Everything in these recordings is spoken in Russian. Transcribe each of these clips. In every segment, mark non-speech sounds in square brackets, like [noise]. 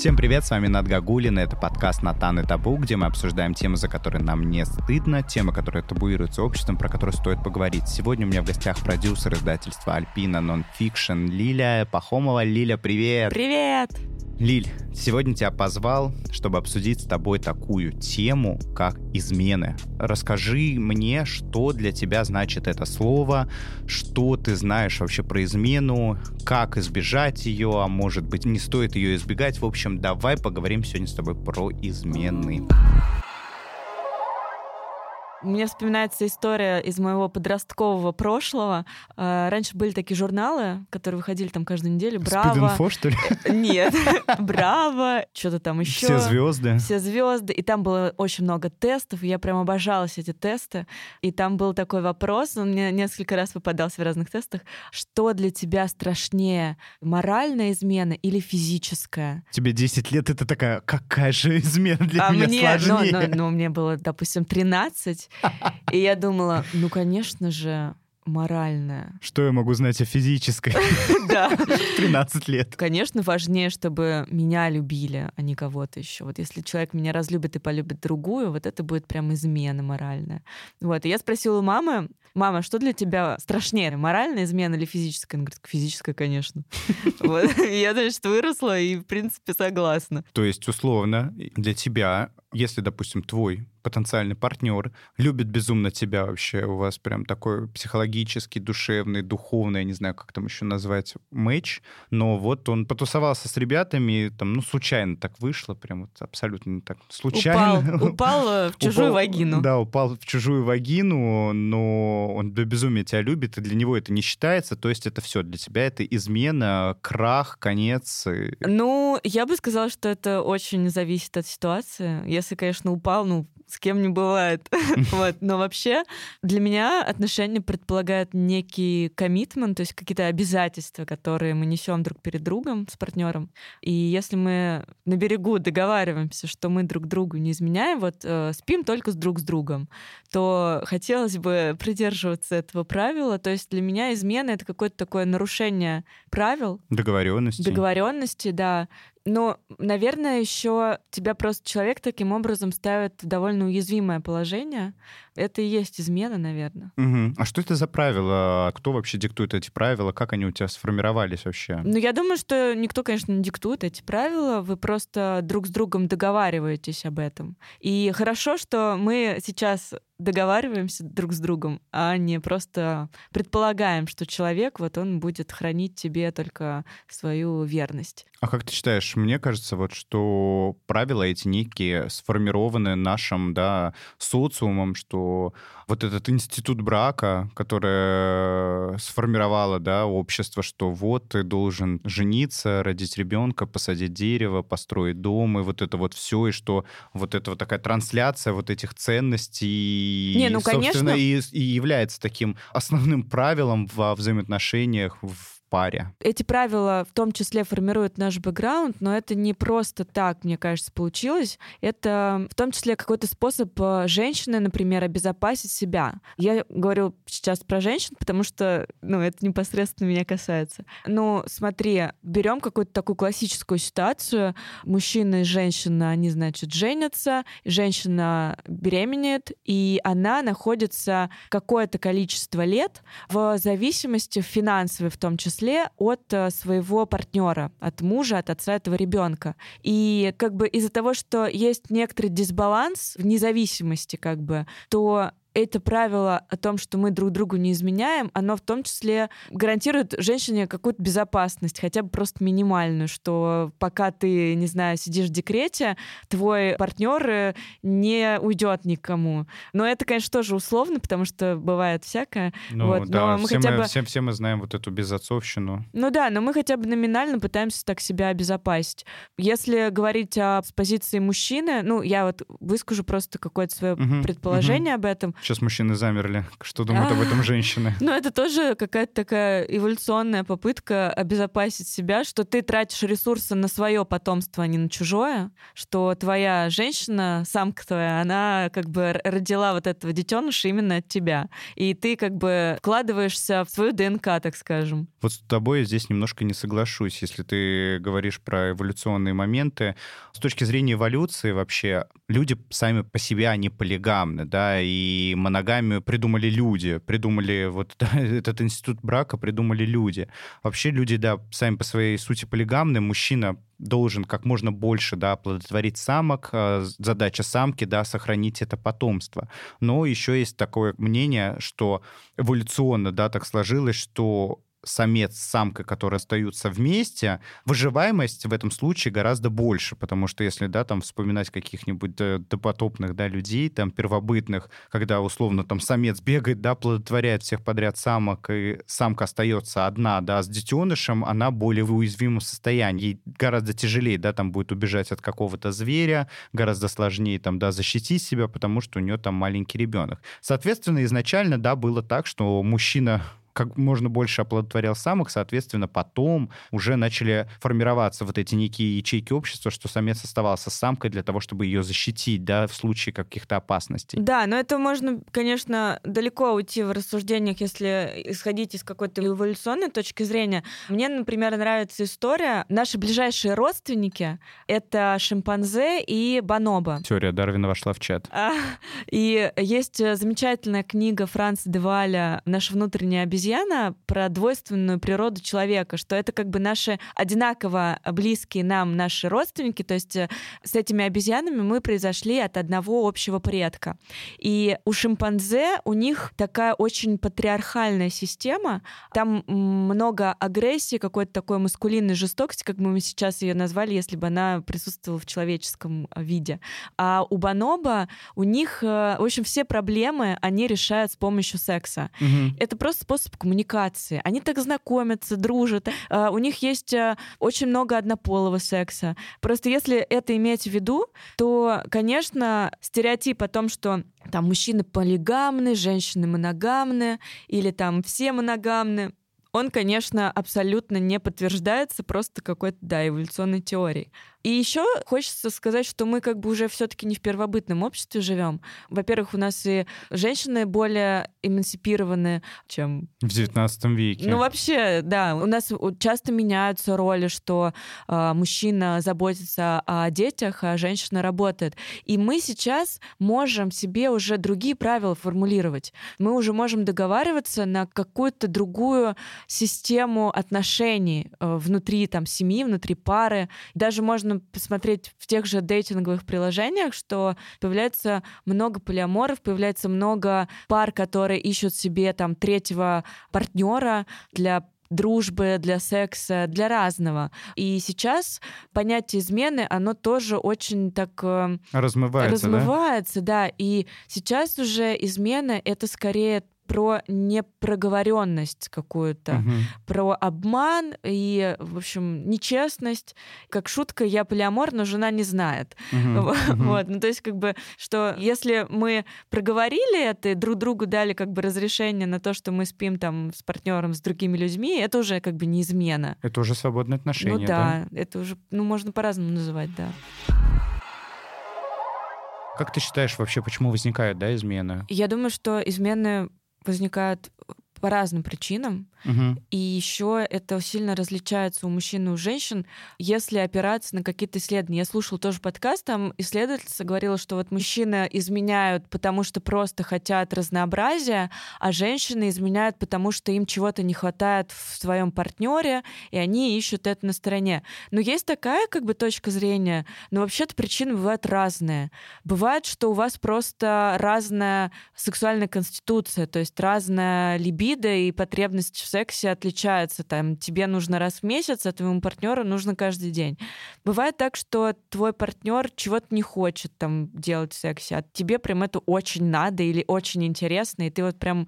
Всем привет, с вами Над Гагулин, это подкаст «Натан и табу», где мы обсуждаем темы, за которые нам не стыдно, темы, которые табуируются обществом, про которые стоит поговорить. Сегодня у меня в гостях продюсер издательства «Альпина Нонфикшн» Лиля Пахомова. Лиля, привет! Привет! Лиль, сегодня тебя позвал, чтобы обсудить с тобой такую тему, как измены. Расскажи мне, что для тебя значит это слово, что ты знаешь вообще про измену, как избежать ее, а может быть не стоит ее избегать. В общем, давай поговорим сегодня с тобой про измены. Мне вспоминается история из моего подросткового прошлого. А, раньше были такие журналы, которые выходили там каждую неделю. Браво. Спид-инфо, что ли? Э, нет. [laughs] Браво. Что-то там еще. Все звезды. Все звезды. И там было очень много тестов. И я прям обожалась эти тесты. И там был такой вопрос, он мне несколько раз попадался в разных тестах. Что для тебя страшнее, моральная измена или физическая? Тебе 10 лет, это такая, какая же измена для а меня мне, сложнее? Ну, ну, ну, мне было, допустим, 13, и я думала, ну, конечно же, моральная. Что я могу знать о физической? [laughs] Да. 13 лет. Конечно, важнее, чтобы меня любили, а не кого-то еще. Вот если человек меня разлюбит и полюбит другую, вот это будет прям измена моральная. Вот. И я спросила у мамы, мама, что для тебя страшнее, моральная измена или физическая? Она говорит, физическая, конечно. [laughs] Вот. Я, значит, выросла и, в принципе, согласна. То есть, условно, для тебя, если, допустим, твой потенциальный партнер любит безумно тебя вообще, у вас прям такой психологический, душевный, духовный, я не знаю, как там еще назвать, матч, но вот он потусовался с ребятами, там, ну, случайно так вышло, прям вот абсолютно не так случайно. Упал, [laughs] упал в чужую Упал, вагину. Да, упал в чужую вагину, но он до безумия тебя любит, и для него это не считается, то есть это все для тебя, это измена, крах, конец. и- Ну, я бы сказала, что это очень зависит от ситуации. Если, конечно, упал, ну, с кем не бывает. [laughs] вот. Но вообще для меня отношения предполагают некий коммитмент, то есть какие-то обязательства, которые мы несем друг перед другом с партнером. И если мы на берегу договариваемся, что мы друг другу не изменяем, вот э, спим только с друг с другом, то хотелось бы придерживаться этого правила. То есть для меня измена это какое-то такое нарушение правил, Договоренности. договоренности, да. Но, наверное, еще тебя просто человек таким образом ставит в довольно уязвимое положение. Это и есть измена, наверное. Мгм. А что это за правила? Кто вообще диктует эти правила? Как они у тебя сформировались вообще? Ну, я думаю, что никто, конечно, не диктует эти правила, вы просто друг с другом договариваетесь об этом. И хорошо, что мы сейчас договариваемся друг с другом, а не просто предполагаем, что человек, вот он будет хранить тебе только свою верность. А как ты считаешь, мне кажется, вот что правила эти некие сформированы нашим, да, социумом, что вот этот институт брака, который сформировало, да, общество, что вот ты должен жениться, родить ребенка, посадить дерево, построить дом, и вот это вот все, и что вот это вот такая трансляция вот этих ценностей, Не, ну, собственно, конечно. и, и является таким основным правилом во взаимоотношениях в паре. Эти правила в том числе формируют наш бэкграунд, но это не просто так, мне кажется, получилось. Это в том числе какой-то способ э, женщины, например, обезопасить себя. Я говорю сейчас про женщин, потому что ну, это непосредственно меня касается. Ну, смотри, берем какую-то такую классическую ситуацию. Мужчина и женщина, они, значит, женятся, женщина беременеет, и она находится какое-то количество лет в зависимости финансовой в том числе от э, своего партнера, от мужа, от отца этого ребенка. И как бы из-за того, что есть некоторый дисбаланс в независимости, как бы, то это правило о том, что мы друг другу не изменяем, оно в том числе гарантирует женщине какую-то безопасность, хотя бы просто минимальную, что пока ты, не знаю, сидишь в декрете, твой партнер э, не уйдет никому. Но это, конечно, тоже условно, потому что бывает всякое. Ну Вот, да, но мы все, хотя мы, бы- все, все мы знаем вот эту безотцовщину. Ну да, но мы хотя бы номинально пытаемся так себя обезопасить. Если говорить о, с позиции мужчины, ну, я вот выскажу просто какое-то свое Мгм, предположение об этом. Сейчас мужчины замерли. Что думают об этом [laughs] женщины? Ну, это тоже какая-то такая эволюционная попытка обезопасить себя, что ты тратишь ресурсы на свое потомство, а не на чужое, что твоя женщина, самка твоя, она как бы родила вот этого детеныша именно от тебя. И ты как бы вкладываешься в свою ДНК, так скажем. Вот с тобой здесь немножко не соглашусь, если ты говоришь про эволюционные моменты. С точки зрения эволюции вообще люди сами по себе, они полигамны, да, и моногамию придумали люди, придумали вот [laughs] этот институт брака, придумали люди. Вообще люди, да, сами по своей сути полигамны, мужчина должен как можно больше, да, оплодотворить самок, а, задача самки, да, сохранить это потомство. Но еще есть такое мнение, что эволюционно, да, так сложилось, что самец с самкой, которые остаются вместе, выживаемость в этом случае гораздо больше, потому что если, да, там вспоминать каких-нибудь допотопных, да, людей, там, первобытных, когда, условно, там самец бегает, да, плодотворяет всех подряд самок, и самка остается одна, да, с детенышем, она более в уязвимом состоянии. Ей гораздо тяжелее, да, там будет убежать от какого-то зверя, гораздо сложнее, там, да, защитить себя, потому что у нее там маленький ребенок. Соответственно, изначально, да, было так, что мужчина как можно больше оплодотворял самок, соответственно, потом уже начали формироваться вот эти некие ячейки общества, что самец оставался с самкой для того, чтобы ее защитить, да, в случае каких-то опасностей. Да, но это можно, конечно, далеко уйти в рассуждениях, если исходить из какой-то эволюционной точки зрения. Мне, например, нравится история. Наши ближайшие родственники — это шимпанзе и бонобо. Теория Дарвина вошла в чат. А, и есть замечательная книга Франца Деваля «Наша внутренняя обезьяна», обезьяна про двойственную природу человека, что это как бы наши одинаково близкие нам наши родственники, то есть э, с этими обезьянами мы произошли от одного общего предка. И у шимпанзе у них такая очень патриархальная система, там много агрессии, какой-то такой маскулинной жестокости, как мы сейчас ее назвали, если бы она присутствовала в человеческом э, виде. А у Баноба у них, э, в общем, все проблемы они решают с помощью секса. Угу. Это просто способ способ коммуникации. Они так знакомятся, дружат. А, у них есть а, очень много однополого секса. Просто если это иметь в виду, то, конечно, стереотип о том, что там мужчины полигамны, женщины моногамны, или там все моногамны, он, конечно, абсолютно не подтверждается просто какой-то, да, эволюционной теорией. И еще хочется сказать, что мы как бы уже все-таки не в первобытном обществе живем. Во-первых, у нас и женщины более эмансипированы, чем... В XIX веке. Ну, вообще, да. У нас часто меняются роли, что э, мужчина заботится о детях, а женщина работает. И мы сейчас можем себе уже другие правила формулировать. Мы уже можем договариваться на какую-то другую систему отношений э, внутри там семьи, внутри пары. Даже можно можно посмотреть в тех же дейтинговых приложениях, что появляется много полиаморов, появляется много пар, которые ищут себе там третьего партнера для дружбы, для секса, для разного. И сейчас понятие измены, оно тоже очень так... Э, размывается, размывается да? да. И сейчас уже измена — это скорее про непроговоренность какую-то, угу. про обман и, в общем, нечестность. Как шутка, я полиамор, но жена не знает. Угу. [laughs] Вот. Ну, то есть, как бы, что если мы проговорили это и друг другу дали как бы разрешение на то, что мы спим там с партнером, с другими людьми, это уже как бы не измена. Это уже свободные отношения, ну, да, да? это уже, ну, можно по-разному называть, да. Как ты считаешь вообще, почему возникают, да, измены? Я думаю, что измены возникают по разным причинам. Угу. И еще это сильно различается у мужчин и у женщин, если опираться на какие-то исследования. Я слушала тоже подкаст, там исследовательница говорила, что вот мужчины изменяют, потому что просто хотят разнообразия, а женщины изменяют, потому что им чего-то не хватает в своем партнере, и они ищут это на стороне. Но есть такая как бы точка зрения, но вообще-то причины бывают разные. Бывает, что у вас просто разная сексуальная конституция, то есть разная либидо и потребность сексе отличается. Там тебе нужно раз в месяц, а твоему партнеру нужно каждый день. Бывает так, что твой партнер чего-то не хочет там делать в сексе, а тебе прям это очень надо или очень интересно, и ты вот прям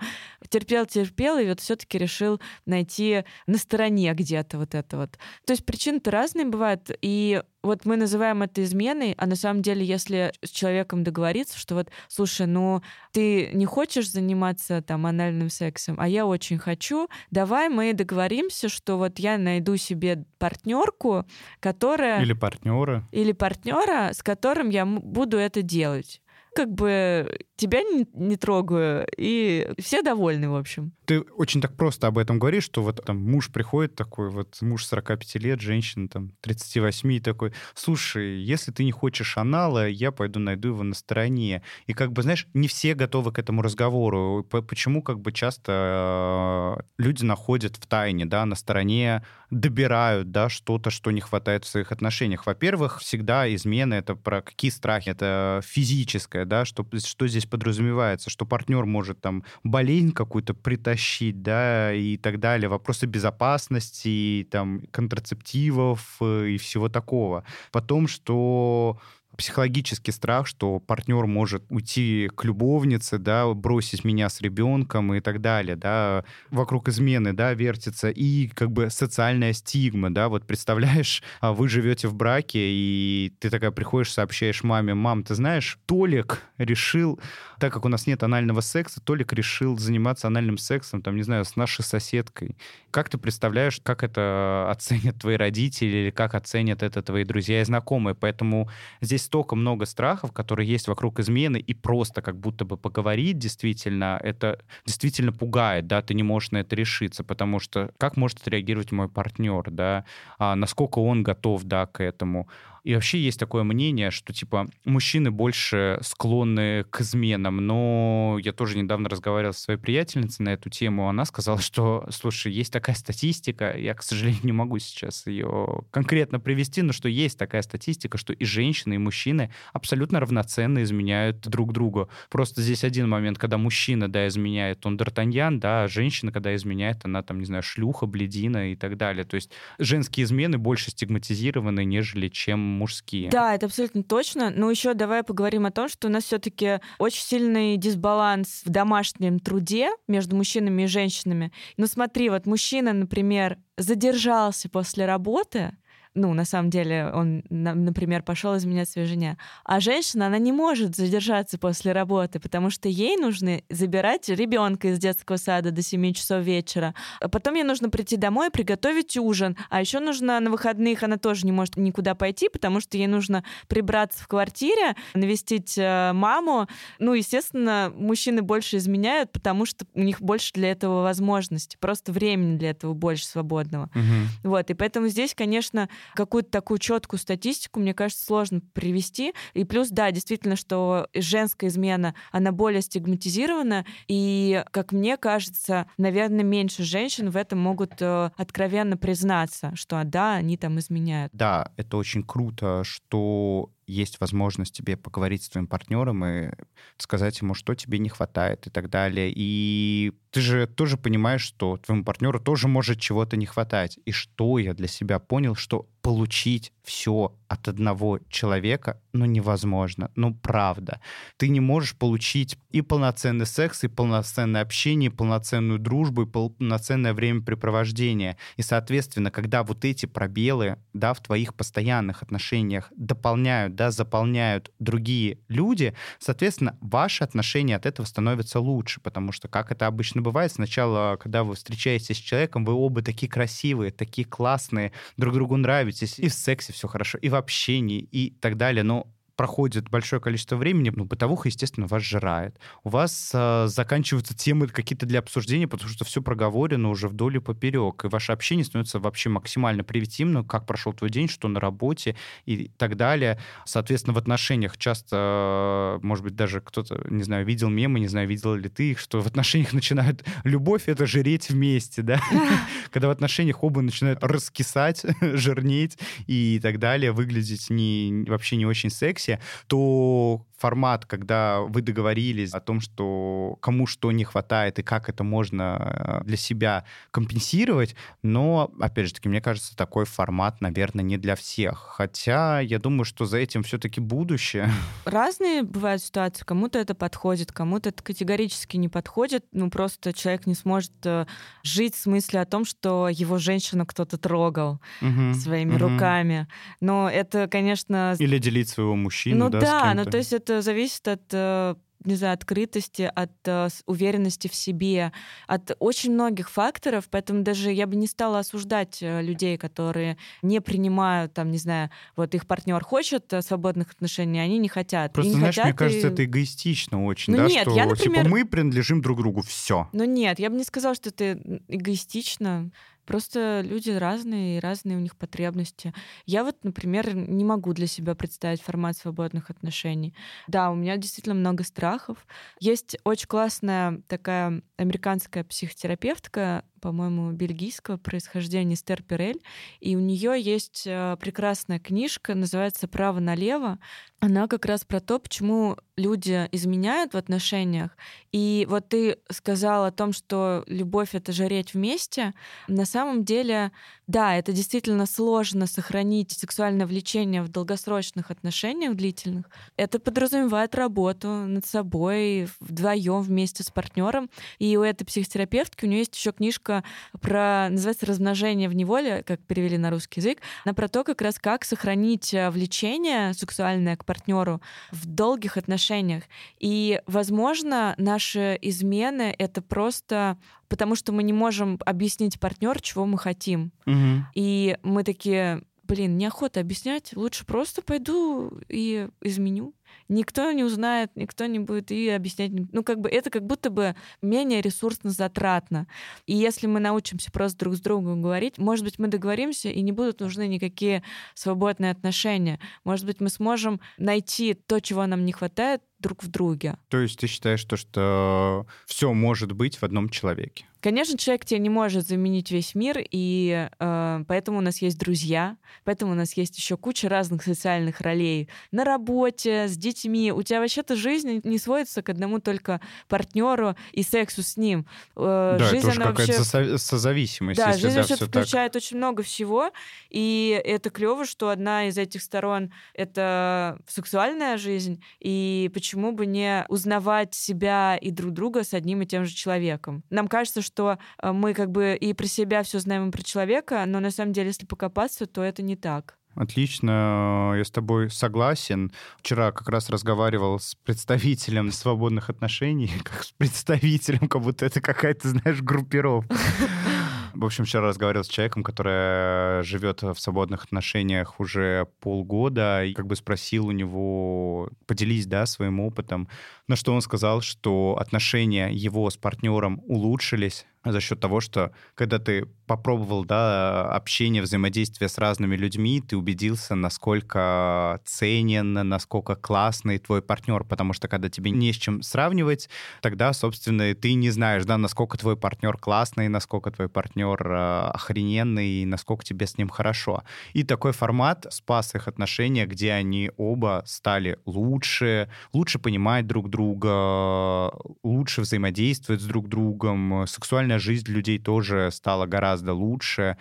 терпел-терпел, и вот все-таки решил найти на стороне где-то вот это вот. То есть причины-то разные бывают, и вот мы называем это изменой, а на самом деле, если с человеком договориться, что вот, слушай, ну ты не хочешь заниматься там анальным сексом, а я очень хочу, давай мы договоримся, что вот я найду себе партнерку, которая... Или партнера. Или партнера, с которым я буду это делать как бы тебя не, не трогаю, и все довольны, в общем. Ты очень так просто об этом говоришь, что вот там муж приходит такой, вот муж 45 лет, женщина там 38, и такой, слушай, если ты не хочешь анала, я пойду найду его на стороне. И как бы, знаешь, не все готовы к этому разговору. Почему как бы часто э, люди находят в тайне, да, на стороне добирают, да, что-то, что не хватает в своих отношениях. Во-первых, всегда измены — это про какие страхи? Это физическое, да, что, что здесь подразумевается, что партнер может там болезнь какую-то притащить, да, и так далее. Вопросы безопасности, там, контрацептивов э, и всего такого. Потом, что психологический страх, что партнер может уйти к любовнице, да, бросить меня с ребенком и так далее, да, вокруг измены, да, вертится, и как бы социальная стигма, да, вот представляешь, а вы живете в браке, и ты такая приходишь, сообщаешь маме, мам, ты знаешь, Толик решил, так как у нас нет анального секса, Толик решил заниматься анальным сексом, там, не знаю, с нашей соседкой. Как ты представляешь, как это оценят твои родители или как оценят это твои друзья и знакомые? Поэтому здесь столько много страхов, которые есть вокруг измены, и просто как будто бы поговорить действительно, это действительно пугает, да, ты не можешь на это решиться, потому что как может отреагировать мой партнер, да, а насколько он готов, да, к этому. И вообще есть такое мнение, что, типа, мужчины больше склонны к изменам, но я тоже недавно разговаривал со своей приятельницей на эту тему, она сказала, что, слушай, есть такая статистика, я, к сожалению, не могу сейчас ее конкретно привести, но что есть такая статистика, что и женщины, и мужчины абсолютно равноценно изменяют друг другу. Просто здесь один момент, когда мужчина, да, изменяет, он Д'Артаньян, да, а женщина, когда изменяет, она там, не знаю, шлюха, бледина и так далее. То есть женские измены больше стигматизированы, нежели чем мужские. Да, это абсолютно точно. Но еще давай поговорим о том, что у нас все-таки очень сильный дисбаланс в домашнем труде между мужчинами и женщинами. Ну смотри, вот мужчина, например, задержался после работы, ну, на самом деле, он, например, пошел изменять своей жене. А женщина, она не может задержаться после работы, потому что ей нужно забирать ребенка из детского сада до 7 часов вечера. А потом ей нужно прийти домой и приготовить ужин. А еще нужно на выходных, она тоже не может никуда пойти, потому что ей нужно прибраться в квартире, навестить э, маму. Ну, естественно, мужчины больше изменяют, потому что у них больше для этого возможностей, просто времени для этого больше свободного. Угу. Вот, и поэтому здесь, конечно, какую-то такую четкую статистику, мне кажется, сложно привести. И плюс, да, действительно, что женская измена, она более стигматизирована, и, как мне кажется, наверное, меньше женщин в этом могут э, откровенно признаться, что да, они там изменяют. Да, это очень круто, что есть возможность тебе поговорить с твоим партнером и сказать ему, что тебе не хватает и так далее. И ты же тоже понимаешь, что твоему партнеру тоже может чего-то не хватать. И что я для себя понял, что получить все от одного человека, ну, невозможно. Ну, правда. Ты не можешь получить и полноценный секс, и полноценное общение, и полноценную дружбу, и полноценное времяпрепровождение. И, соответственно, когда вот эти пробелы, да, в твоих постоянных отношениях дополняют, да, заполняют другие люди, соответственно, ваши отношения от этого становятся лучше, потому что, как это обычно бывает, сначала, когда вы встречаетесь с человеком, вы оба такие красивые, такие классные, друг другу нравитесь, и в сексе все хорошо, и в общении, и так далее, но проходит большое количество времени, ну, бытовуха, естественно, вас жирает. У вас э, заканчиваются темы какие-то для обсуждения, потому что все проговорено уже вдоль и поперек, и ваше общение становится вообще максимально привитивным, как прошел твой день, что на работе и так далее. Соответственно, в отношениях часто, э, может быть, даже кто-то, не знаю, видел мемы, не знаю, видел ли ты их, что в отношениях [laughs] начинают любовь — это жреть вместе, да? [laughs] Когда в отношениях оба начинают раскисать, [laughs] жирнеть и так далее, выглядеть не, вообще не очень секси, то формат, когда вы договорились о том, что кому что не хватает и как это можно э, для себя компенсировать, но, опять же таки, мне кажется, такой формат, наверное, не для всех. Хотя я думаю, что за этим все-таки будущее. [laughs] Разные бывают ситуации. Кому-то это подходит, кому-то это категорически не подходит. Ну, просто человек не сможет э, жить с мыслью о том, что его женщину кто-то трогал угу, своими угу. руками. Но это, конечно... Или делить своего мужчину, ну, да, да ну то есть это зависит от э, не знаю, открытости, от э, уверенности в себе, от очень многих факторов, поэтому даже я бы не стала осуждать э, людей, которые не принимают, там, не знаю, вот их партнер хочет э, свободных отношений, они не хотят. Просто, не знаешь, хотят мне кажется, это эгоистично очень, ну, да, нет, что я, например... типа мы принадлежим друг другу, все. Ну нет, я бы не сказала, что это эгоистично. Просто люди разные, и разные у них потребности. Я вот, например, не могу для себя представить формат свободных отношений. Да, у меня действительно много страхов. Есть очень классная такая американская психотерапевтка, по-моему, бельгийского происхождения Стер Перель, и у нее есть э, прекрасная книжка, называется «Право налево». Она как раз про то, почему люди изменяют в отношениях. И вот ты сказал о том, что любовь — это жареть вместе. На самом деле, да, это действительно сложно сохранить сексуальное влечение в долгосрочных отношениях длительных. Это подразумевает работу над собой вдвоем вместе с партнером. И у этой психотерапевтки у нее есть еще книжка про, называется «Размножение в неволе», как перевели на русский язык. Она про то, как раз как сохранить э, влечение сексуальное к партнеру в долгих отношениях. И, возможно, наши измены — это просто потому что мы не можем объяснить партнер, чего мы хотим. Угу. И мы такие, блин, неохота объяснять, лучше просто пойду и изменю. Никто не узнает, никто не будет и объяснять. Ну, как бы это как будто бы менее ресурсно затратно. И если мы научимся просто друг с другом говорить, может быть, мы договоримся, и не будут нужны никакие свободные отношения. Может быть, мы сможем найти то, чего нам не хватает, друг в друге. То есть ты считаешь то, что все может быть в одном человеке? Конечно, человек тебе не может заменить весь мир, и э, поэтому у нас есть друзья, поэтому у нас есть еще куча разных социальных ролей на работе, с детьми. У тебя вообще-то жизнь не сводится к одному только партнеру и сексу с ним. Э, да, жизнь, это уже какая-то вообще... созависимость. Да, жизнь вообще включает так... очень много всего, и это клево, что одна из этих сторон — это сексуальная жизнь, и почему бы не узнавать себя и друг друга с одним и тем же человеком. Нам кажется, что что э, мы как бы и про себя все знаем, и про человека, но на самом деле, если покопаться, то это не так. Отлично, я с тобой согласен. Вчера как раз разговаривал с представителем свободных отношений, [laughs] как с представителем, как будто это какая-то, знаешь, группировка. [laughs] В общем, вчера разговаривал с человеком, который живет в свободных отношениях уже полгода, и как бы спросил у него, поделись, да, своим опытом, на что он сказал, что отношения его с партнером улучшились, за счет того, что когда ты попробовал да, общение, взаимодействие с разными людьми, ты убедился, насколько ценен, насколько классный твой партнер, потому что когда тебе не с чем сравнивать, тогда, собственно, ты не знаешь, да, насколько твой партнер классный, насколько твой партнер э, охрененный, насколько тебе с ним хорошо. И такой формат спас их отношения, где они оба стали лучше, лучше понимать друг друга, лучше взаимодействовать с друг другом, сексуально социальная жизнь людей тоже стала гораздо лучше.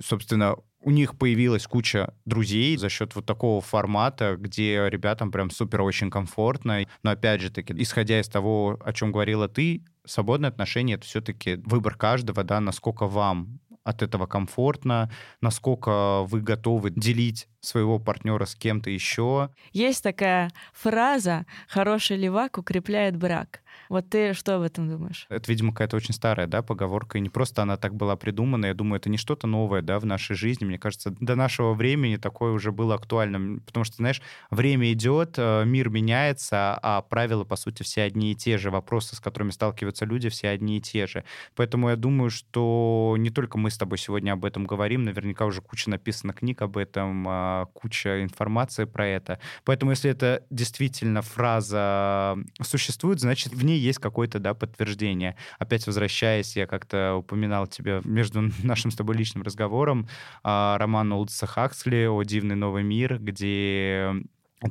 Собственно, у них появилась куча друзей за счет вот такого формата, где ребятам прям супер очень комфортно. Но опять же таки, исходя из того, о чем говорила ты, свободные отношения — это все-таки выбор каждого, да, насколько вам от этого комфортно, насколько вы готовы делить своего партнера с кем-то еще. Есть такая фраза «хороший левак укрепляет брак». Вот ты что об этом думаешь? Это, видимо, какая-то очень старая, да, поговорка, и не просто она так была придумана, я думаю, это не что-то новое, да, в нашей жизни, мне кажется, до нашего времени такое уже было актуальным, потому что, знаешь, время идет, э, мир меняется, а правила, по сути, все одни и те же, вопросы, с которыми сталкиваются люди, все одни и те же. Поэтому я думаю, что не только мы с тобой сегодня об этом говорим, наверняка уже куча написано книг об этом, а, куча информации про это. Поэтому если это действительно фраза существует, значит, в ней есть какое-то, да, подтверждение. Опять возвращаясь, я как-то упоминал тебе между [laughs] нашим с тобой личным разговором а, роман Олдса Хаксли «О дивный новый мир», где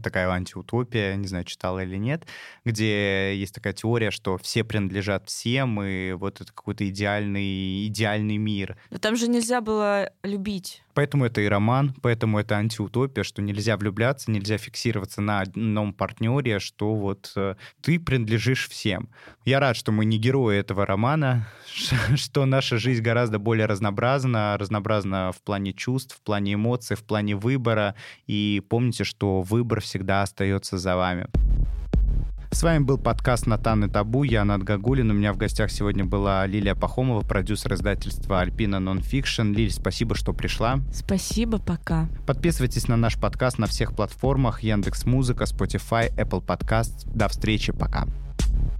такая антиутопия, не знаю, читала или нет, где есть такая теория, что все принадлежат всем, и вот это какой-то идеальный, идеальный мир. Но там же нельзя было любить. Поэтому это и роман, поэтому это антиутопия, что нельзя влюбляться, нельзя фиксироваться на одном партнере, что вот э, ты принадлежишь всем. Я рад, что мы не герои этого романа, [laughs] что наша жизнь гораздо более разнообразна, разнообразна в плане чувств, в плане эмоций, в плане выбора. И помните, что выбор всегда остается за вами. С вами был подкаст «Натан и табу». Я Над Гагулин. У меня в гостях сегодня была Лилия Пахомова, продюсер издательства «Альпина Нонфикшн». Лиль, спасибо, что пришла. Спасибо, пока. Подписывайтесь на наш подкаст на всех платформах Яндекс Музыка, Spotify, Apple Podcast. До встречи, пока. Пока.